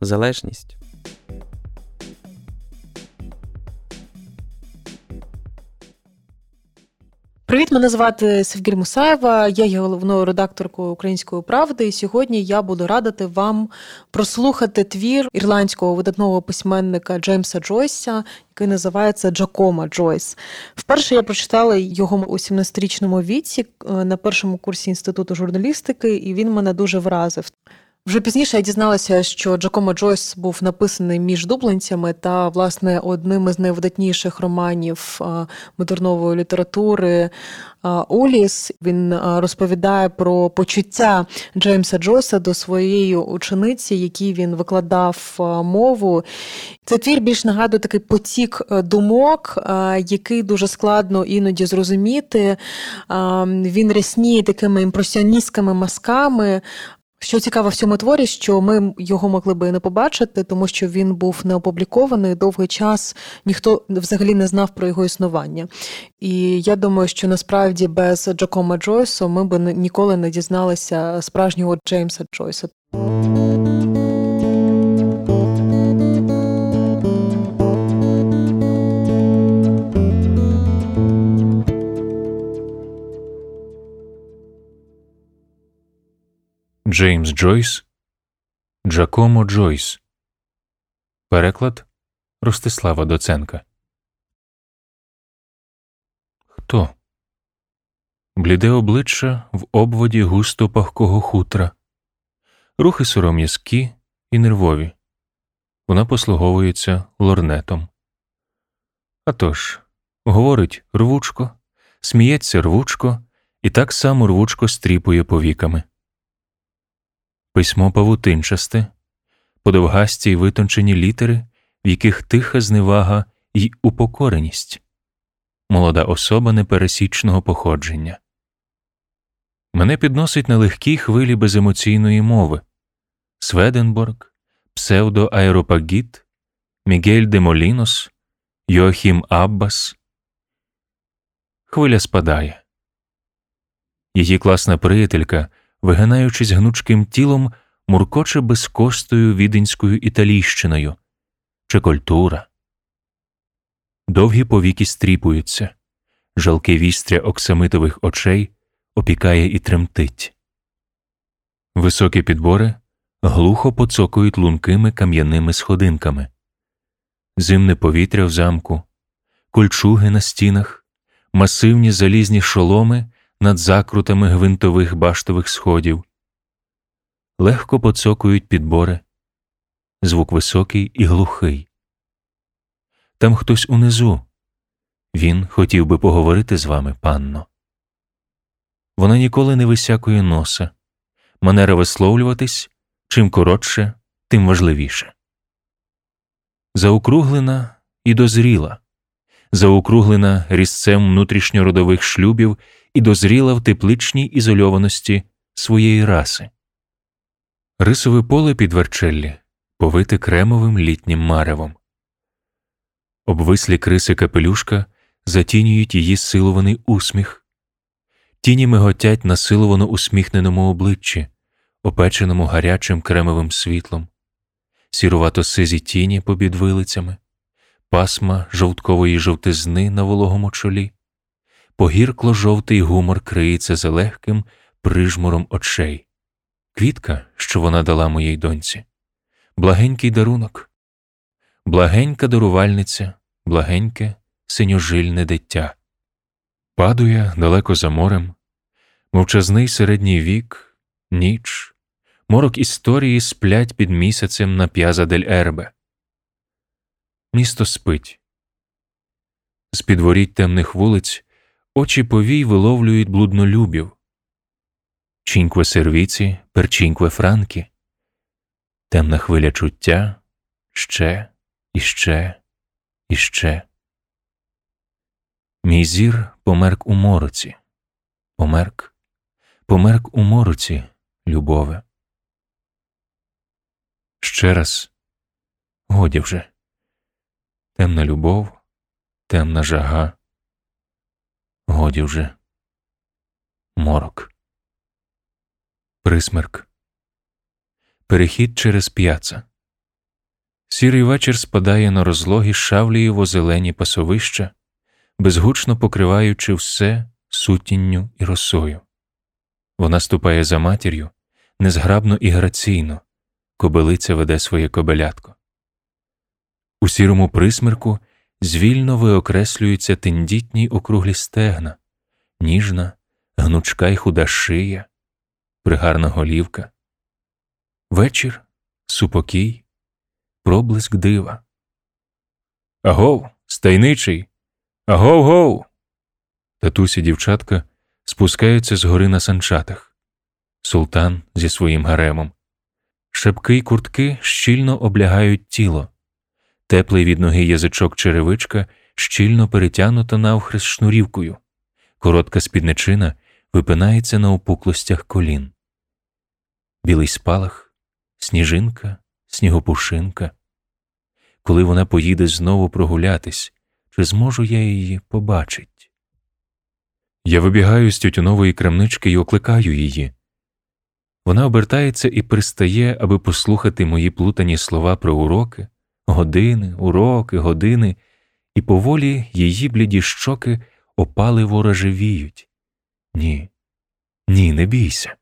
залежність. Привіт, мене звати Севгіль Мусаєва. Я є головною редакторкою Української правди. І сьогодні я буду радити вам прослухати твір ірландського видатного письменника Джеймса Джойса, який називається Джакома Джойс. Вперше я прочитала його у 17-річному віці е, на першому курсі інституту журналістики, і він мене дуже вразив. Вже пізніше я дізналася, що Джакомо Джойс був написаний між дублинцями та, власне, одним із найвидатніших романів модернової літератури Уліс. Він розповідає про почуття Джеймса Джойса до своєї учениці, якій він викладав мову. Цей твір більш нагадує такий потік е, думок, який дуже складно іноді зрозуміти. Він рясніє такими імпресіоністськими масками. Що цікаво в цьому творі, що ми його могли би не побачити, тому що він був не опублікований довгий час, ніхто взагалі не знав про його існування. І я думаю, що насправді без Джакома Джойсу ми б ніколи не дізналися справжнього Джеймса Джойса. Джеймс Джойс, Джакомо Джойс. Переклад Ростислава Доценка. Хто? Бліде обличчя в обводі густо пахкого хутра, рухи сором'язкі і нервові. Вона послуговується лорнетом. А тож, говорить рвучко, сміється рвучко і так само рвучко стріпує повіками письмо павутинчасте, подовгасті й витончені літери, в яких тиха зневага й упокореність, молода особа непересічного походження. Мене підносить на легкій хвилі беземоційної мови Сведенборг, псевдоаеропагіт, Мігель де Молінос, Йохім Аббас. Хвиля спадає. Її класна приятелька вигинаючись гнучким тілом, муркоче безкостою віденською італійщиною чи культура. Довгі повіки стріпуються, жалке вістря оксамитових очей опікає і тремтить. Високі підбори глухо поцокують лункими кам'яними сходинками, зимне повітря в замку, кольчуги на стінах, масивні залізні шоломи над закрутами гвинтових баштових сходів, легко поцокують підбори, звук високий і глухий. Там хтось унизу. Він хотів би поговорити з вами, панно. Вона ніколи не висякує носа, манера висловлюватись чим коротше, тим важливіше. Заокруглена і дозріла, заокруглена різцем внутрішньородових шлюбів і дозріла в тепличній ізольованості своєї раси. Рисове поле під Верчеллі повите кремовим літнім маревом. Обвислі криси капелюшка затінюють її силований усміх, тіні миготять на силовано усміхненому обличчі, опеченому гарячим кремовим світлом, сірувато сизі тіні побід вилицями, пасма жовткової жовтизни на вологому чолі, погіркло жовтий гумор криється за легким прижмуром очей, квітка, що вона дала моїй доньці, благенький дарунок, благенька дарувальниця, благеньке синьожильне дитя. Падує далеко за морем, мовчазний середній вік, ніч, морок історії сплять під місяцем на п'яза дель Ербе. Місто спить. З підворіть темних вулиць Очі повій виловлюють блуднолюбів. Чінькве сервіці, перчінькве франкі, темна хвиля чуття, ще, і ще, і ще. Мій зір померк у мороці, померк, померк у мороці, любове. Ще раз, годі вже, темна любов, темна жага, годі вже, морок, присмерк, перехід через п'яца. Сірий вечір спадає на розлогі шавлієво зелені пасовища, безгучно покриваючи все сутінню і росою. Вона ступає за матір'ю незграбно і граційно, кобилиця веде своє кобелятко. У сірому присмерку звільно виокреслюються тендітні округлі стегна, ніжна, гнучка й худа шия, пригарна голівка. Вечір, супокій, проблиск дива. Агов, стайничий. Агов гов. Татусі дівчатка спускаються з гори на санчатах. Султан зі своїм гаремом. Шепки й куртки щільно облягають тіло. Теплий від ноги язичок черевичка щільно перетягнуто навхрест шнурівкою. Коротка спідничина випинається на опуклостях колін. Білий спалах, сніжинка, снігопушинка. Коли вона поїде знову прогулятись, чи зможу я її побачить? Я вибігаю з тютюнової крамнички і окликаю її. Вона обертається і пристає, аби послухати мої плутані слова про уроки, години, уроки, години, і поволі її бліді щоки опаливо рожевіють. Ні, ні, не бійся.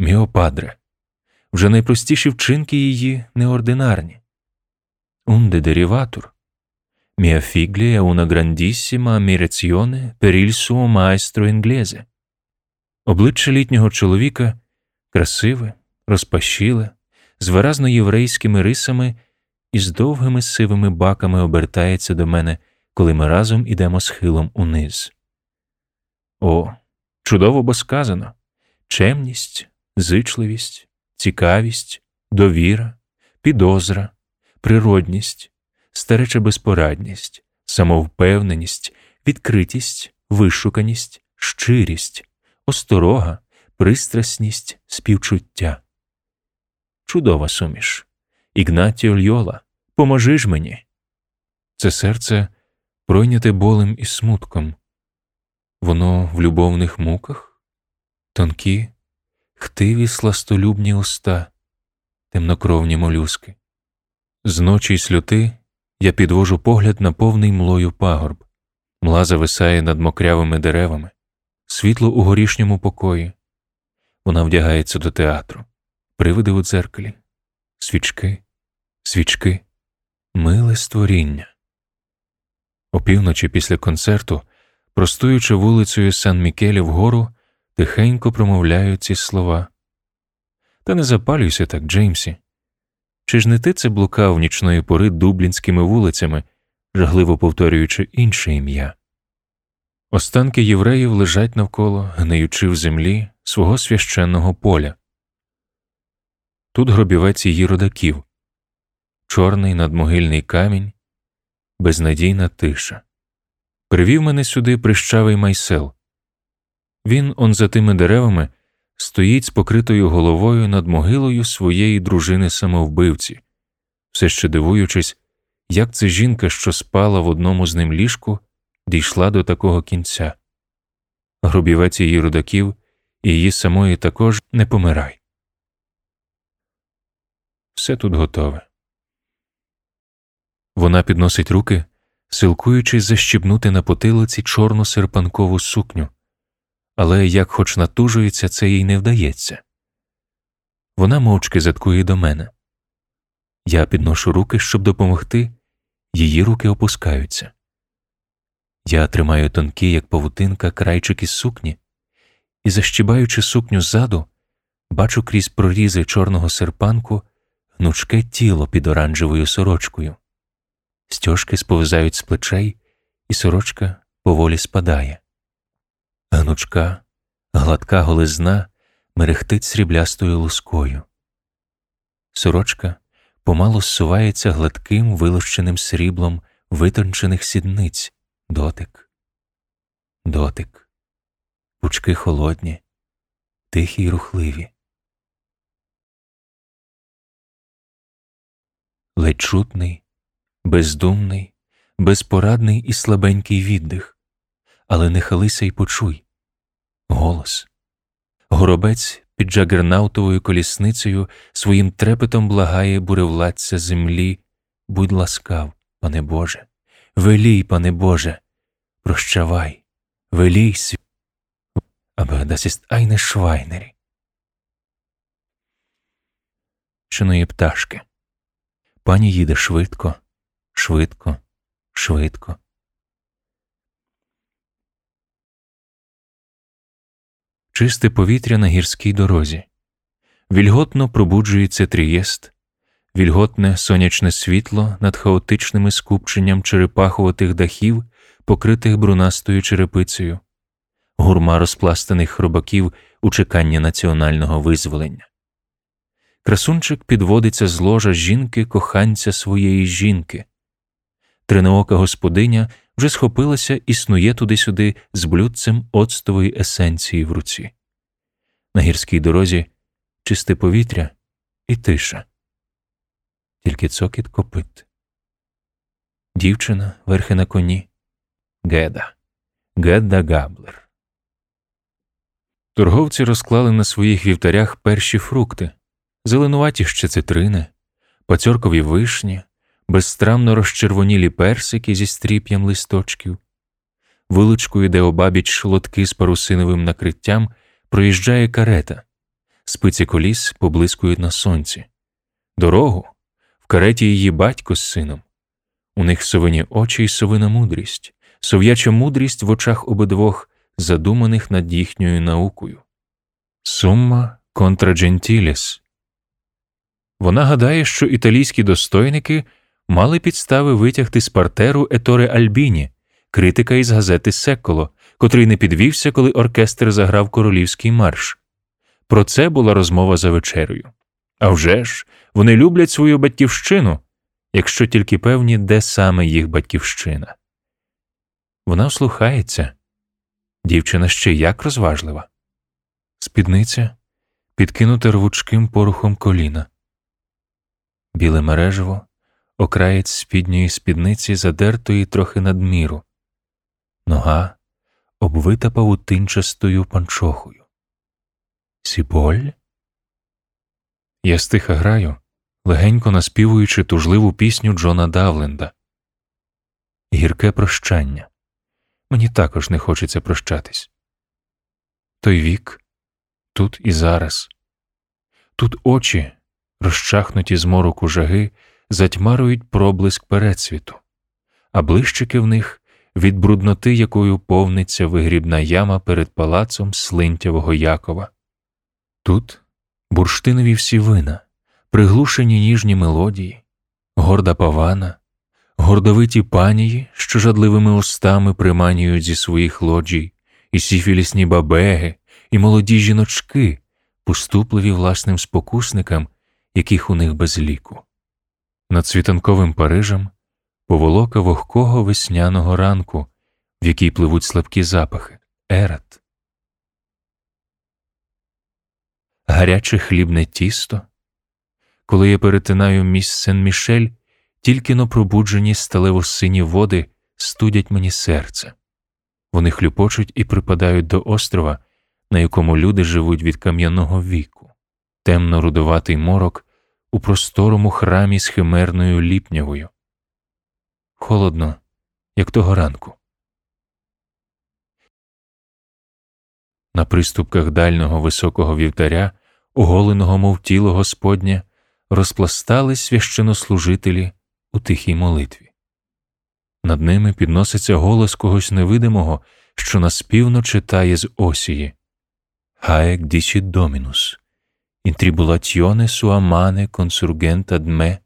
Міо падре, вже найпростіші вчинки її неординарні. Унде дериватур. Mia figlia è una grandissima ammirazione per. Обличчя літнього чоловіка красиве, розпашіле, з виразно єврейськими рисами і з довгими сивими баками обертається до мене, коли ми разом ідемо схилом униз. О, чудово бо сказано чемність, зичливість, цікавість, довіра, підозра, природність, стареча безпорадність, самовпевненість, відкритість, вишуканість, щирість, осторога, пристрасність, співчуття. Чудова суміш. Ігнатіо Льола, поможи ж мені. Це серце пройняте болем і смутком. Воно в любовних муках, тонкі, хтиві сластолюбні уста, темнокровні молюски. З ночі й сльоти я підвожу погляд на повний млою пагорб, мла зависає над мокрявими деревами, світло у горішньому покої. Вона вдягається до театру, привиди у дзеркалі, свічки, свічки, миле створіння. Опівночі після концерту, простуючи вулицею Сан Мікелі вгору, тихенько промовляю ці слова. Та не запалюйся так, Джеймсі. Чи ж не ти це блукав нічної пори дублінськими вулицями, жахливо повторюючи інше ім'я? Останки євреїв лежать навколо, гниючи в землі свого священного поля. Тут гробівець її родаків, чорний надмогильний камінь, безнадійна тиша. Привів мене сюди прищавий майсел. Він, он за тими деревами, стоїть з покритою головою над могилою своєї дружини самовбивці, все ще дивуючись, як це жінка, що спала в одному з ним ліжку, дійшла до такого кінця. Грубівець її родаків і її самої також не помирай. Все тут готове. Вона підносить руки, силкуючись защібнути на потилиці чорну серпанкову сукню але як хоч натужується, це їй не вдається. Вона мовчки заткує до мене. Я підношу руки, щоб допомогти, її руки опускаються. Я тримаю тонкі, як павутинка, крайчики сукні, і, защібаючи сукню ззаду, бачу крізь прорізи чорного серпанку гнучке тіло під оранжевою сорочкою. Стьожки сповзають з плечей, і сорочка поволі спадає. Гнучка, гладка голизна мерехтить сріблястою лускою. Сорочка помалу зсувається гладким вилущеним сріблом витончених сідниць, дотик, дотик, пучки холодні, тихі й рухливі. Ледь чутний, бездумний, безпорадний і слабенький віддих, але не халися й почуй голос. Горобець під джагернаутовою колісницею своїм трепетом благає буревладця землі. Будь ласкав, пане Боже, велій, пане Боже, прощавай, велій світ, aber das ist eine. Чинує пташки. Пані їде швидко, швидко, швидко. Чисте повітря на гірській дорозі. Вільготно пробуджується трієст, вільготне сонячне світло над хаотичними скупченням черепаховатих дахів, покритих брунастою черепицею, гурма розпластаних хробаків у чеканні національного визволення. Красунчик підводиться з ложа жінки коханця своєї жінки. Триноока господиня вже схопилася і снує туди-сюди з блюдцем оцтової есенції в руці. На гірській дорозі чисте повітря і тиша, тільки цокіт копит. Дівчина верхи на коні. Геда, Гедда Габлер. Торговці розклали на своїх вівтарях перші фрукти, зеленуваті ще цитрини, пацьоркові вишні, безстрамно розчервонілі персики зі стріп'ям листочків. Вилучкою, де обабіч лотки з парусиновим накриттям, проїжджає карета, спиці коліс поблискують на сонці. Дорогу в кареті її батько з сином. У них совині очі й совина мудрість, сов'яча мудрість в очах обидвох, задуманих над їхньою наукою. Сумма контра джентіліс. Вона гадає, що італійські достойники мали підстави витягти з партеру Еторе Альбіні, критика із газети Секколо, котрий не підвівся, коли оркестр заграв королівський марш. Про це була розмова за вечерею. А вже ж, вони люблять свою батьківщину, якщо тільки певні, де саме їх батьківщина. Вона вслухається. Дівчина ще як розважлива. Спідниця підкинута рвучким порухом коліна. Біле мережево, окраєць спідньої спідниці задертої трохи надміру, нога обвита павутинчастою панчохою. Сіболь? Я стиха граю, легенько наспівуючи тужливу пісню Джона Давленда. Гірке прощання. Мені також не хочеться прощатись. Той вік, тут і зараз, тут очі, розчахнуті з мороку жаги, затьмарують проблиск передсвіту, а блищики в них від брудноти, якою повниться вигрібна яма перед палацом слинтявого Якова. Тут бурштинові всі вина, приглушені ніжні мелодії, горда павана, гордовиті панії, що жадливими устами приманюють зі своїх лоджій, і сіфілісні бабеги, і молоді жіночки, поступливі власним спокусникам, яких у них без ліку. Над світанковим Парижем поволока вогкого весняного ранку, в якій пливуть слабкі запахи, ерат. Гаряче хлібне тісто. Коли я перетинаю міс Сен-Мішель, тільки но пробуджені сталево сині води студять мені серце. Вони хлюпочуть і припадають до острова, на якому люди живуть від кам'яного віку, темно рудуватий морок у просторому храмі з химерною ліпнявою. Холодно, як того ранку. На приступках дальнього високого вівтаря, оголеного, мов тіло Господнє, розпластали священнослужителі у тихій молитві. Над ними підноситься голос когось невидимого, що наспівно читає з осії Хаек дічіт домінус, in tribulatione sua mane consurgent ad me,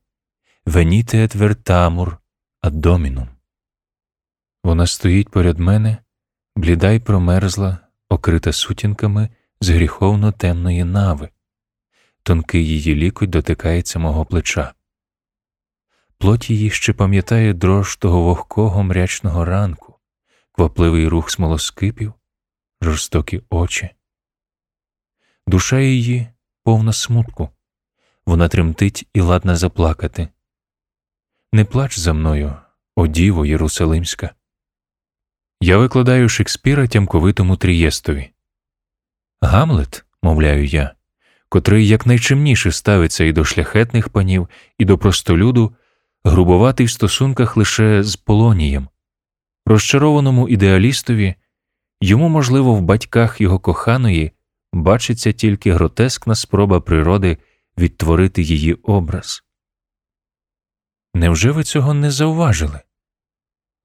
venite et vertamur ad dominum. Вона стоїть поряд мене, бліда й промерзла, окрита сутінками з гріховно темної нави. Тонкий її лікоть дотикається мого плеча. плоть її ще пам'ятає дрож того вогкого мрячного ранку, квапливий рух смолоскипів, жорстокі очі. Душа її повна смутку, вона тремтить і ладна заплакати. Не плач за мною, о Діво Єрусалимська. Я викладаю Шекспіра тямковитому Трієстові. Гамлет, мовляю я, котрий якнайчимніше ставиться і до шляхетних панів, і до простолюду, грубоватий в стосунках лише з полонієм. Розчарованому ідеалістові йому, можливо, в батьках його коханої бачиться тільки гротескна спроба природи відтворити її образ. Невже ви цього не зауважили?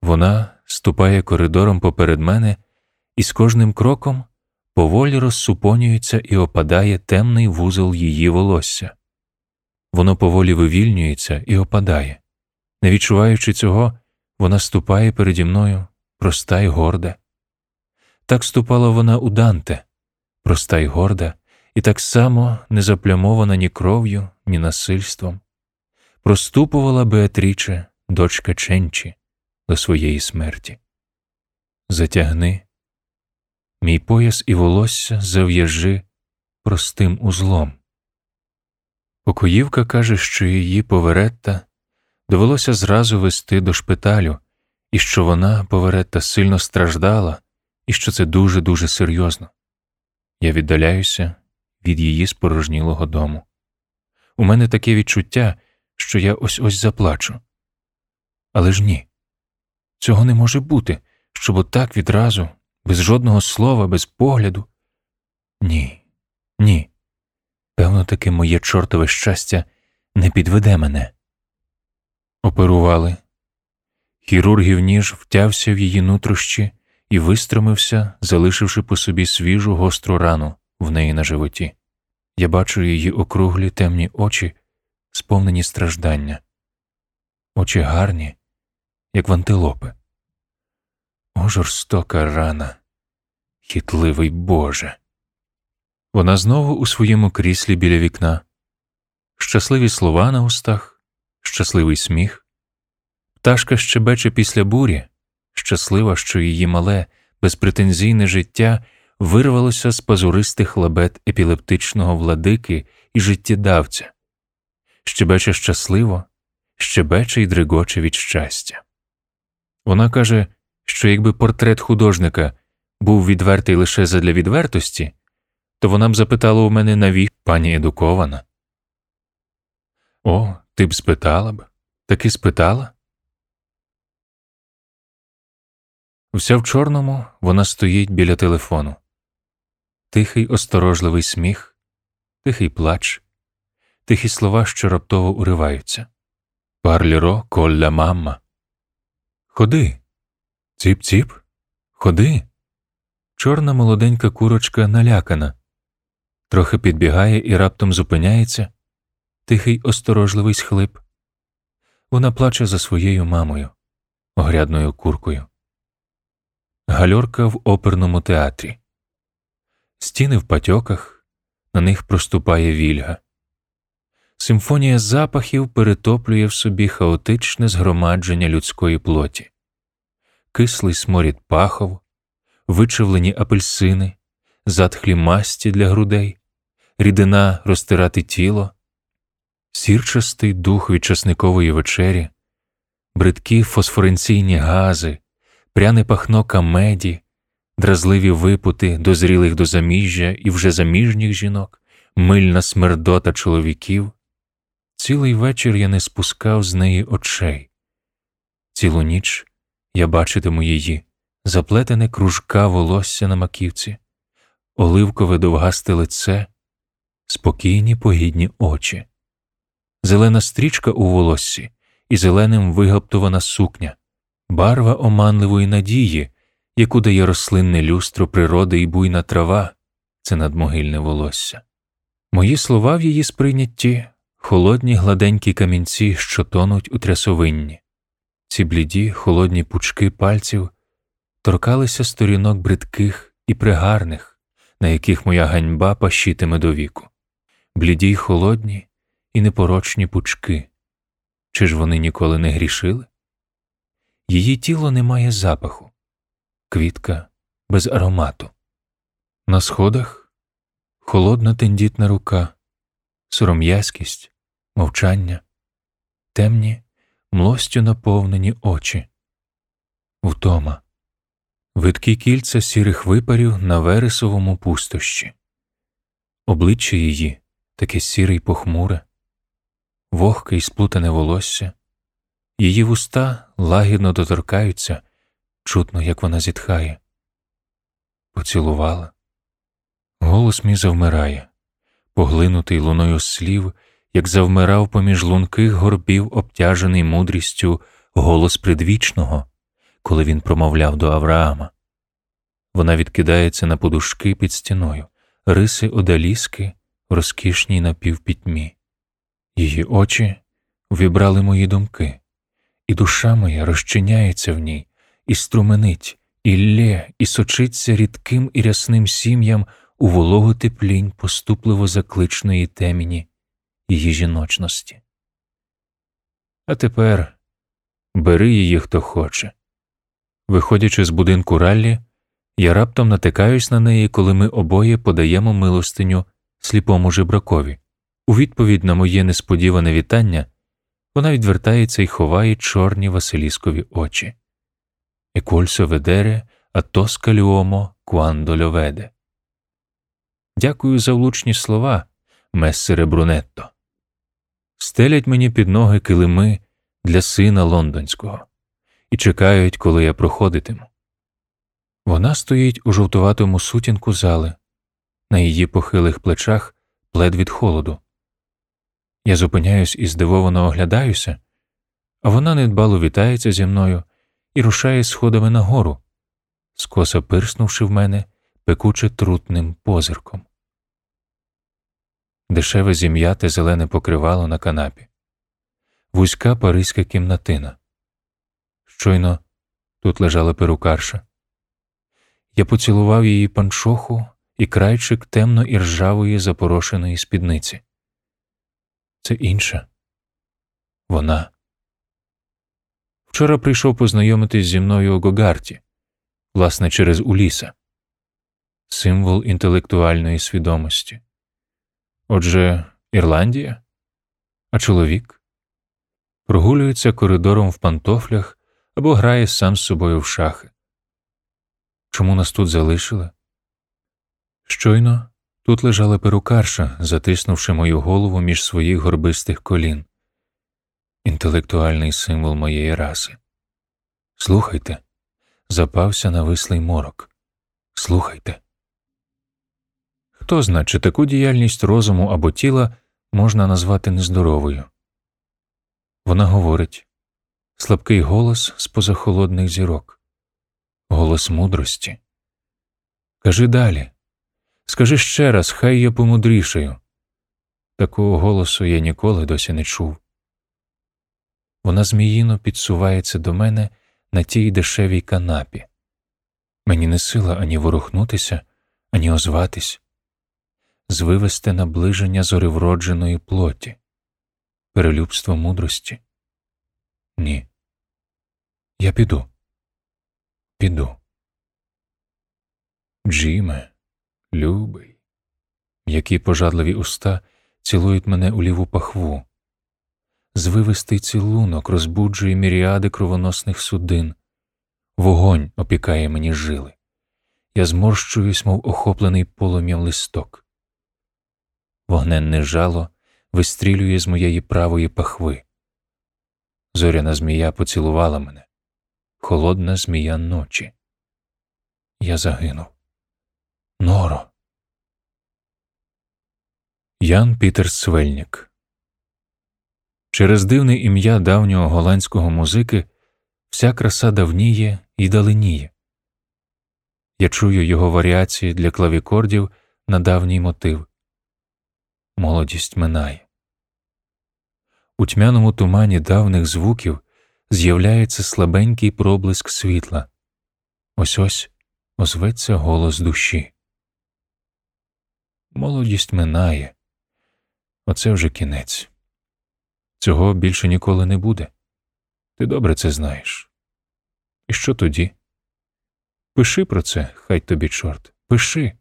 Вона ступає коридором поперед мене, і з кожним кроком поволі розсупонюється і опадає темний вузол її волосся. Воно поволі вивільнюється і опадає. Не відчуваючи цього, вона ступає переді мною, проста й горда. Так ступала вона у Данте, проста й горда, і так само не заплямована ні кров'ю, ні насильством. Проступувала Беатріче, дочка Ченчі, до своєї смерті. Затягни, мій пояс і волосся зав'яжи простим узлом. Покоївка каже, що її поверетта довелося зразу вести до шпиталю, і що вона, поверетта, сильно страждала, і що це дуже дуже серйозно. Я віддаляюся від її спорожнілого дому. У мене таке відчуття, що я ось ось заплачу. Але ж ні, цього не може бути, щоб отак відразу, без жодного слова, без погляду. Ні, ні. Певно, таки моє чортове щастя не підведе мене. Оперували. Хірургів ніж втявся в її нутрощі і вистромився, залишивши по собі свіжу гостру рану в неї на животі. Я бачу її округлі темні очі, сповнені страждання, очі гарні, як в антилопи. О, жорстока рана, хитливий Боже. Вона знову у своєму кріслі біля вікна, щасливі слова на устах, щасливий сміх. Пташка щебече після бурі, щаслива, що її мале, безпретензійне життя вирвалося з пазуристих лабет епілептичного владики і життєдавця, щебече щасливо, щебече й дригоче від щастя. Вона каже, що якби портрет художника був відвертий лише задля відвертості, то вона б запитала у мене навік пані едукована. О, ти б спитала б, таки спитала? Вся в чорному вона стоїть біля телефону. Тихий осторожливий сміх, тихий плач, тихі слова, що раптово уриваються. Парліро колля мамма. Ходи. Ціп-ціп, ходи. Чорна молоденька курочка налякана, трохи підбігає і раптом зупиняється, тихий осторожливий схлип. Вона плаче за своєю мамою, огрядною куркою. Гальорка в оперному театрі. Стіни в патьоках, на них проступає вільга. Симфонія запахів перетоплює в собі хаотичне згромадження людської плоті, кислий сморід пахов, вичавлені апельсини, затхлі масті для грудей, рідина розтирати тіло, сірчастий дух від часникової вечері, бридкі фосфоренційні гази, пряне пахно камеді, дразливі випути дозрілих до заміжжя і вже заміжніх жінок, мильна смердота чоловіків. Цілий вечір я не спускав з неї очей. Цілу ніч я бачитиму її, заплетене кружка волосся на маківці, оливкове довгасте лице, спокійні погідні очі, зелена стрічка у волоссі і зеленим вигаптована сукня, барва оманливої надії, яку дає рослинне люстро природи і буйна трава, це надмогильне волосся. Мої слова в її сприйнятті холодні гладенькі камінці, що тонуть у трясовинні. Ці бліді, холодні пучки пальців торкалися сторінок бридких і пригарних, на яких моя ганьба пащитиме до віку, бліді й холодні і непорочні пучки. Чи ж вони ніколи не грішили? Її тіло не має запаху, квітка без аромату. На сходах холодна тендітна рука, сором'язкість, мовчання, темні, млостю наповнені очі, втома, видкі кільця сірих випарів на вересовому пустощі, обличчя її таке сіре й похмуре, вогке й сплутане волосся, її вуста лагідно доторкаються, чутно, як вона зітхає. Поцілувала. Голос мій завмирає, поглинутий луною слів, як завмирав поміж лунких горбів, обтяжений мудрістю голос предвічного, коли він промовляв до Авраама. Вона відкидається на подушки під стіною, риси одаліски розкішній напівпітьмі. Її очі вібрали мої думки, і душа моя розчиняється в ній, і струменить, і лє, і сочиться рідким і рясним сім'ям у вологу теплінь поступливо закличної темені її жіночності. А тепер бери її хто хоче. Виходячи з будинку раллі, я раптом натикаюсь на неї, коли ми обоє подаємо милостиню сліпому жебракові. У відповідь на моє несподіване вітання вона відвертається і ховає чорні Василіскові очі. Екольсо ведере, а тоска люомо quando lo. Дякую за влучні слова, мессере Брунетто. Стелять мені під ноги килими для сина лондонського і чекають, коли я проходитиму. Вона стоїть у жовтуватому сутінку зали, на її похилих плечах плед від холоду. Я зупиняюсь і здивовано оглядаюся, а вона недбало вітається зі мною і рушає сходами нагору, скоса пирснувши в мене пекуче трутним позирком. Дешеве зім'яте зелене покривало на канапі, вузька паризька кімнатина. Щойно тут лежала перукарша. Я поцілував її панчоху і крайчик темно іржавої запорошеної спідниці. Це інша. Вона. Вчора прийшов познайомитись зі мною у Гогарті, власне, через Уліса, символ інтелектуальної свідомості. Отже, Ірландія, а чоловік прогулюється коридором в пантофлях або грає сам з собою в шахи. Чому нас тут залишили? Щойно тут лежала перукарша, затиснувши мою голову між своїх горбистих колін, інтелектуальний символ моєї раси. Слухайте, запався навислий морок. Слухайте. Хто зна, чи таку діяльність розуму або тіла можна назвати нездоровою? Вона говорить слабкий голос з позахолодних зірок, голос мудрості. Кажи далі, скажи ще раз, хай я помудрішаю. Такого голосу я ніколи досі не чув. Вона зміїно підсувається до мене на тій дешевій канапі. Мені не сила ані ворухнутися, ані озватись звивести наближення зоревродженої плоті, перелюбство мудрості. Ні. Я піду. Піду. Джиме, любий, які пожадливі уста цілують мене у ліву пахву. Звивистий цілунок розбуджує міріади кровоносних судин, вогонь опікає мені жили. Я зморщуюсь, мов охоплений полум'ям листок вогненне жало вистрілює з моєї правої пахви. Зоряна змія поцілувала мене, холодна змія ночі. Я загинув. Норо. Ян Пітер Свельнік. Через дивне ім'я давнього голландського музики вся краса давніє і даленіє. Я чую його варіації для клавікордів на давній мотив молодість минає. У тьмяному тумані давних звуків з'являється слабенький проблиск світла. Ось ось озветься голос душі. Молодість минає. Оце вже кінець. Цього більше ніколи не буде. Ти добре це знаєш. І що тоді? Пиши про це, хай тобі, чорт, пиши.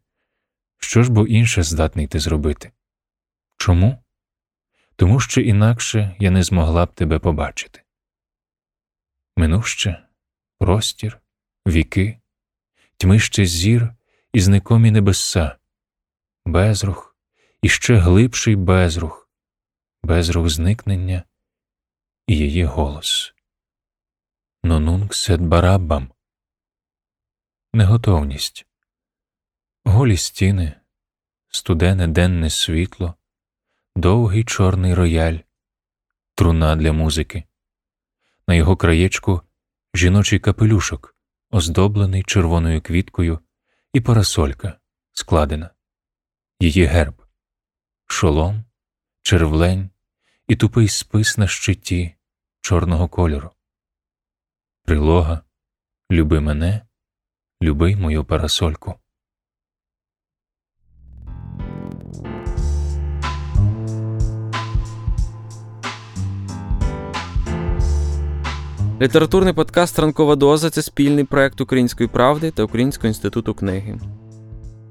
Що ж бо інше здатний ти зробити? Чому? Тому що інакше я не змогла б тебе побачити. Минуще, простір, віки, тьмище зір і зникомі небеса, безрух і ще глибший безрух, безрух зникнення і її голос. Нонунг сет бараббам. Неготовність, голі стіни, студене денне світло, довгий чорний рояль, труна для музики. На його краєчку жіночий капелюшок, оздоблений червоною квіткою, і парасолька складена, її герб, шолом, червлень і тупий спис на щиті чорного кольору. Прилога, люби мене, люби мою парасольку. Літературний подкаст Ранкова доза це спільний проект Української правди та Українського інституту книги.